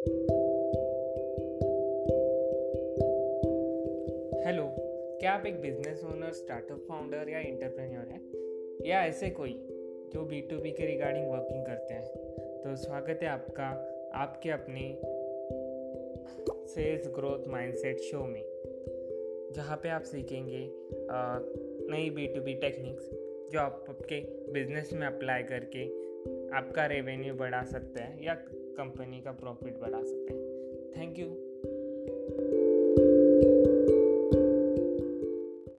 Hello क्या आप एक बिज़नेस ओनर स्टार्टअप फाउंडर या इंटरप्रेन्योर हैं? या ऐसे कोई जो बी टू बी के रिगार्डिंग वर्किंग करते हैं? तो स्वागत है आपका, आपके अपने सेल्स ग्रोथ माइंडसेट शो में, जहाँ पे आप सीखेंगे नई बी टू बी टेक्निक्स जो आप आपके बिज़नेस में अप्लाई करके आपका रेवेन्यू बढ़ा सकते हैं या कंपनी का प्रॉफिट बढ़ा सकते हैं। Thank you